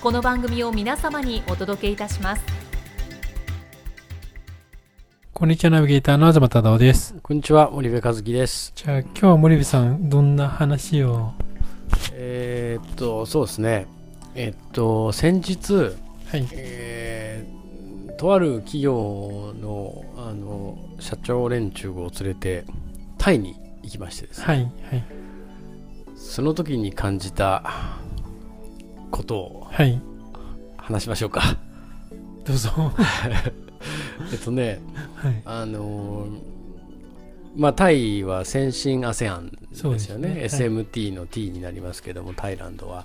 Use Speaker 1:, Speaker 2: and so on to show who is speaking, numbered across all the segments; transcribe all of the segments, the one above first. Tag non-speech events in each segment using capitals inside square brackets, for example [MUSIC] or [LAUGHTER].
Speaker 1: この番組を皆様にお届けいたします
Speaker 2: こんにちは、ナビゲーターの東忠夫です。
Speaker 3: こんにちは、森部和樹です。
Speaker 2: じゃあ、今日は森部さん、どんな話を？
Speaker 3: えーっと、そうですね。えっと、先日、
Speaker 2: はい。
Speaker 3: えーとある企業のあの社長連中を連れてタイに行きましてですね、
Speaker 2: はい。はい。
Speaker 3: その時に感じたことを
Speaker 2: はい。
Speaker 3: 話しましょうか。
Speaker 2: どうぞ。は [LAUGHS]
Speaker 3: えっとね、
Speaker 2: い。
Speaker 3: あのまあ、タイは先進 ASEAN でよね
Speaker 2: ですすねはい
Speaker 3: SMT の T になりますけどもタイランドは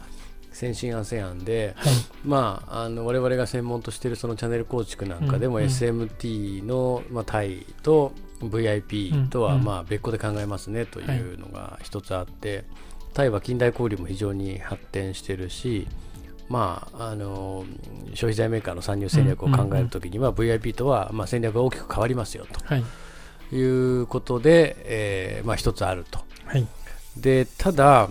Speaker 3: 先進 ASEAN で、
Speaker 2: はい。
Speaker 3: まあ、あの我々が専門としているそのチャンネル構築なんかでも
Speaker 2: うんうん
Speaker 3: SMT の、まあ、タイと VIP とはまあ別個で考えますねというのが一つあって、タイは近代交流も非常に発展しているし、まあ、あの消費財メーカーの参入戦略を考えるときには VIP とはまあ戦略が大きく変わりますよ
Speaker 2: はい。
Speaker 3: ということで、えーまあ、一つあると。
Speaker 2: はい。
Speaker 3: でただ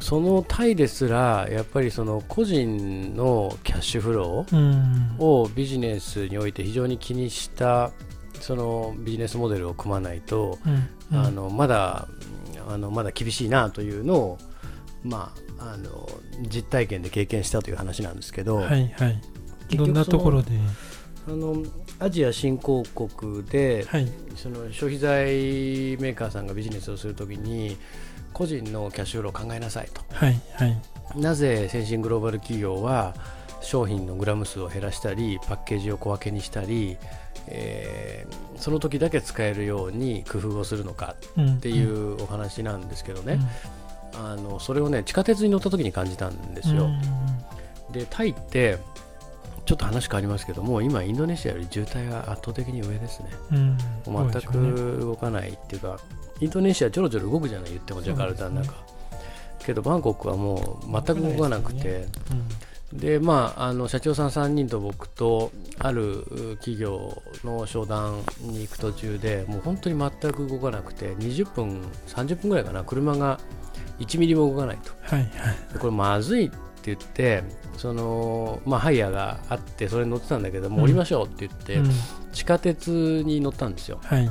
Speaker 3: そのタイですらやっぱりその個人のキャッシュフロー
Speaker 2: うん。
Speaker 3: をビジネスにおいて非常に気にしたそのビジネスモデルを組まないと、
Speaker 2: うん。うん
Speaker 3: あ、のまだあのまだ厳しいなというのを、まあ、あの実体験で経験したという話なんですけど、
Speaker 2: はい。はい。どんなところで？
Speaker 3: あのアジア新興国で、
Speaker 2: はい。
Speaker 3: その消費財メーカーさんがビジネスをするときに個人のキャッシュフローを考えなさいと。
Speaker 2: はい。はい。
Speaker 3: なぜ先進グローバル企業は商品のグラム数を減らしたりパッケージを小分けにしたり、えーその時だけ使えるように工夫をするのか
Speaker 2: うん。
Speaker 3: ってい
Speaker 2: うん。
Speaker 3: うお話なんですけど
Speaker 2: うん
Speaker 3: ね、あのそれをね地下鉄に乗った時に感じたんですよ。でタイってちょっと話変わりますけども今インドネシアより渋滞が圧倒的に上ですね。
Speaker 2: うん。
Speaker 3: 全く動かないっていうかインドネシアちょろちょろ動くじゃない言ってもジャカルタの中、けどバンコクはもう全く動かなくて。でまあ、あの社長さん3人と僕とあるう企業の商談に行く途中でもう本当に全く動かなくて20分30分ぐらいかな車が1ミリも動かないと
Speaker 2: はい。はい。
Speaker 3: でこれまずいって言ってその、まあ、ハイヤーがあってそれに乗ってたんだけども、
Speaker 2: うん
Speaker 3: 降りましょうって言って、
Speaker 2: うん。
Speaker 3: 地下鉄に乗ったんですよ
Speaker 2: はい。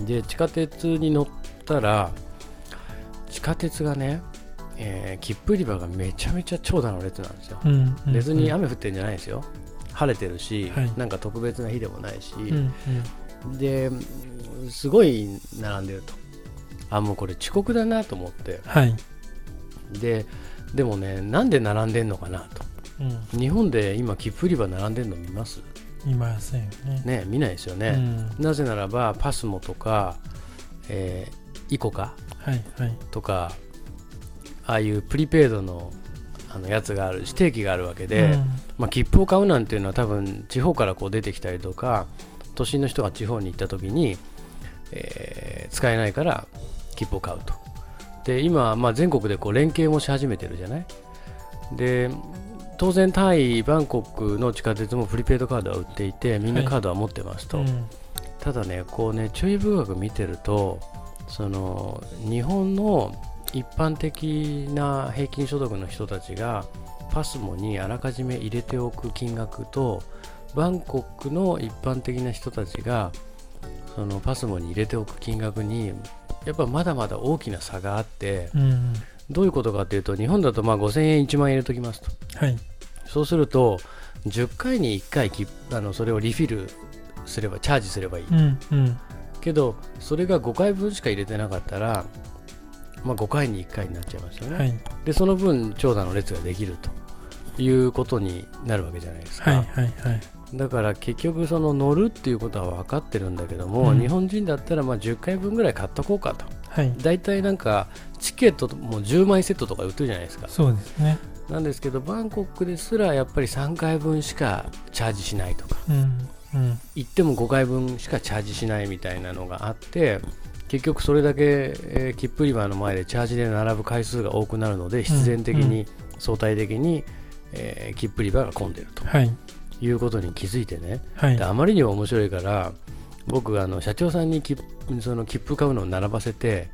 Speaker 3: で地下鉄に乗ったら地下鉄がね、えー切符売り場がめちゃめちゃ長蛇の列なんですよ
Speaker 2: うん。うん
Speaker 3: 別に雨降ってるんじゃないですよ晴れてるし、
Speaker 2: はい
Speaker 3: なんか特別な日でもないし、
Speaker 2: うん。うん。
Speaker 3: ですごい並んでるとあもうこれ遅刻だなと思って
Speaker 2: はい。
Speaker 3: ででもねなんで並んでんのかなと
Speaker 2: うん。
Speaker 3: 日本で今切符売り場並んでんの見ます？
Speaker 2: いませんよね。
Speaker 3: ね見ないですよ
Speaker 2: う
Speaker 3: ね、
Speaker 2: ん。
Speaker 3: なぜならばパスモとか、えーイコカ
Speaker 2: はい。はい。
Speaker 3: とかああいうプリペイドのあのやつがある指定機があるわけで、
Speaker 2: うん
Speaker 3: まあ、切符を買うなんていうのは多分地方からこう出てきたりとか都心の人が地方に行った時に、えー使えないから切符を買うと。で今、まあ、全国でこう連携もし始めてるじゃない？で当然タイバンコクの地下鉄もプリペイドカードは売っていてみんなカードは持ってますと、
Speaker 2: うん。
Speaker 3: ただねこうね注意深く見てるとその日本の一般的な平均所得の人たちがパスモにあらかじめ入れておく金額とバンコクの一般的な人たちがそのパスモに入れておく金額にやっぱまだまだ大きな差があって
Speaker 2: うん。
Speaker 3: どういうことかというと日本だとまあ5000円1万円入れときますと。
Speaker 2: はい。
Speaker 3: そうすると10回に1回きあのそれをリフィルすればチャージすればいい、
Speaker 2: うんうん。
Speaker 3: けどそれが5回分しか入れてなかったら、まあ、5回に1回になっちゃいますよね、
Speaker 2: はい。
Speaker 3: でその分長蛇の列ができるということになるわけじゃないですか、
Speaker 2: はいはいはい
Speaker 3: だから結局その乗るっていうことは分かってるんだけども、
Speaker 2: うん。
Speaker 3: 日本人だったらまあ10回分ぐらい買っとこうかと。
Speaker 2: はい。
Speaker 3: 大体なんかチケットも10枚セットとか売ってるじゃないですか。
Speaker 2: そうですね。
Speaker 3: なんですけどバンコクですらやっぱり3回分しかチャージしないとか。
Speaker 2: うんうん。
Speaker 3: 行っても5回分しかチャージしないみたいなのがあって結局それだけ、えー切符売り場の前でチャージで並ぶ回数が多くなるので必然的に、相対的に、えー切符売り場が混んでると。
Speaker 2: はい
Speaker 3: いうことに気づいてね。
Speaker 2: はい。
Speaker 3: であまりにも面白いから僕あの社長さんに切符その切符買うのを並ばせて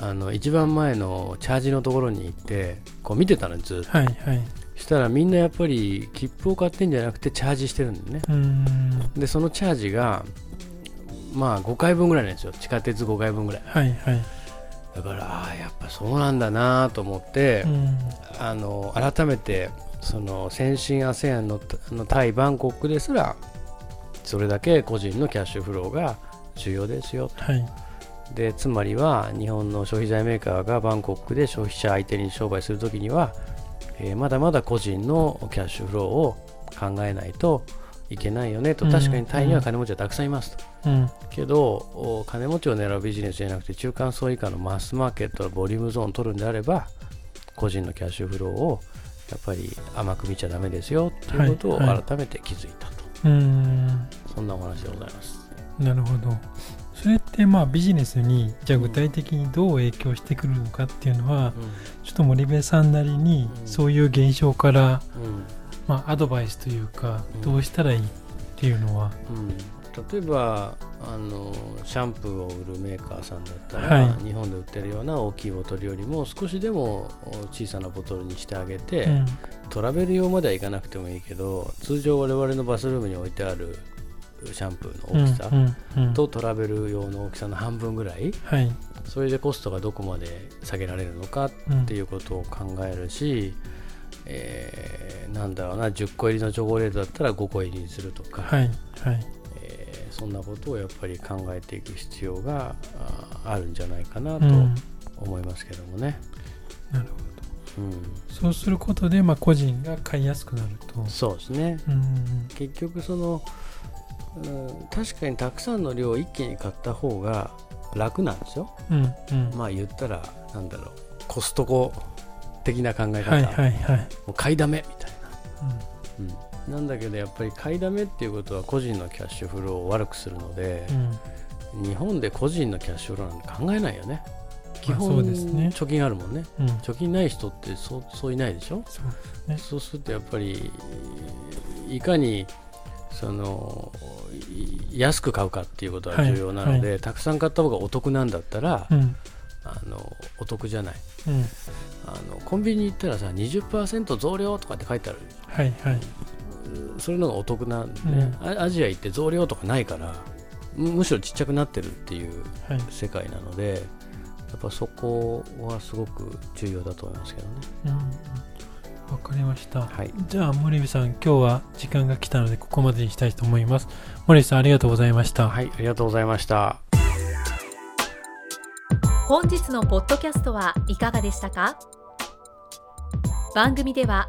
Speaker 3: あの一番前のチャージのところに行ってこう見てたのずっと。
Speaker 2: はいはい。
Speaker 3: したらみんなやっぱり切符を買ってんじゃなくてチャージしてるんだよね。でそのチャージがまあ5回分ぐらいなんですよ。地下鉄5回分ぐらい。
Speaker 2: はいはい。
Speaker 3: だからああやっぱそうなんだなと思って、
Speaker 2: うん。
Speaker 3: あの改めてその先進 ASEAN のあのタイバンコクですらそれだけ個人のキャッシュフローが重要ですよ
Speaker 2: はい。
Speaker 3: でつまりは日本の消費財メーカーがバンコクで消費者相手に商売するときには、えーまだまだ個人のキャッシュフローを考えないといけないよねと。
Speaker 2: うん。
Speaker 3: 確かにタイには金持ちはたくさんいますと、
Speaker 2: うん。
Speaker 3: けどお金持ちを狙うビジネスじゃなくて中間層以下のマスマーケットのボリュームゾーンを取るんであれば個人のキャッシュフローをやっぱり甘く見ちゃダメですよということを
Speaker 2: はいはい。
Speaker 3: 改めて気づいたと、
Speaker 2: うーん。
Speaker 3: そんなお話でございます。
Speaker 2: なるほど。それってまあビジネスにじゃあ具体的にどう影響してくるのかっていうのはちょっと森部さんなりに
Speaker 3: うん。
Speaker 2: そういう現象から
Speaker 3: うん。
Speaker 2: まあアドバイスというか
Speaker 3: うん。
Speaker 2: どうしたらいいっていうのは？
Speaker 3: うん。例えばあのシャンプーを売るメーカーさんだったら、
Speaker 2: はい。
Speaker 3: 日本で売ってるような大きいボトルよりも少しでも小さなボトルにしてあげて、
Speaker 2: うん。
Speaker 3: トラベル用まではいかなくてもいいけど通常我々のバスルームに置いてあるシャンプーの大きさ
Speaker 2: うんうんうん。
Speaker 3: とトラベル用の大きさの半分ぐらい
Speaker 2: はい。
Speaker 3: それでコストがどこまで下げられるのか
Speaker 2: うん。
Speaker 3: っていうことを考えるし、えーなんだろうな10個入りのチョコレートだったら5個入りにするとか、
Speaker 2: はいはい。
Speaker 3: えーそんなことをやっぱり考えていく必要がああるんじゃないかなと
Speaker 2: うん。
Speaker 3: 思いますけどもね。
Speaker 2: なるほ
Speaker 3: うん。
Speaker 2: どそうすることでまあ個人が買いやすくなると。
Speaker 3: そうですね。
Speaker 2: うん
Speaker 3: 結局その、うん、確かにたくさんの量を一気に買った方が楽なんですよ。
Speaker 2: うんうん。
Speaker 3: まあ言ったらなんだろうコストコ的な考え方、
Speaker 2: はいはいはい。
Speaker 3: もう買いだめみたいな。うんなんだけどやっぱり買いだめっていうことは個人のキャッシュフローを悪くするので
Speaker 2: う、ん。
Speaker 3: 日本で個人のキャッシュフローなんて考えないよね。基
Speaker 2: まあ
Speaker 3: 本、
Speaker 2: ね。
Speaker 3: 貯金あるもんね。
Speaker 2: うん。
Speaker 3: 貯金ない人ってそうそういないでしょ？
Speaker 2: そうね。
Speaker 3: そうするとやっぱりいかにそのい安く買うかっていうことが重要なので、たくさん買った方がお得なんだったら、
Speaker 2: うん。
Speaker 3: あのお得じゃない。
Speaker 2: うん。
Speaker 3: あのコンビニ行ったらさ20%増量とかって書いてある。
Speaker 2: はいはい
Speaker 3: それのがお得なんでね、アアジア行って増量とかないからむむしろちっちゃくなってるっていう
Speaker 2: はい。
Speaker 3: 世界なのでやっぱそこはすごく重要だと思いますけどね。
Speaker 2: うんうん。わかりました。
Speaker 3: はい。
Speaker 2: じゃあ森部さん今日は時間が来たのでここまでにしたいと思います。森部さんありがとうございました。
Speaker 3: はいありがとうございました。
Speaker 1: 本日のポッドキャストはいかがでしたか？番組では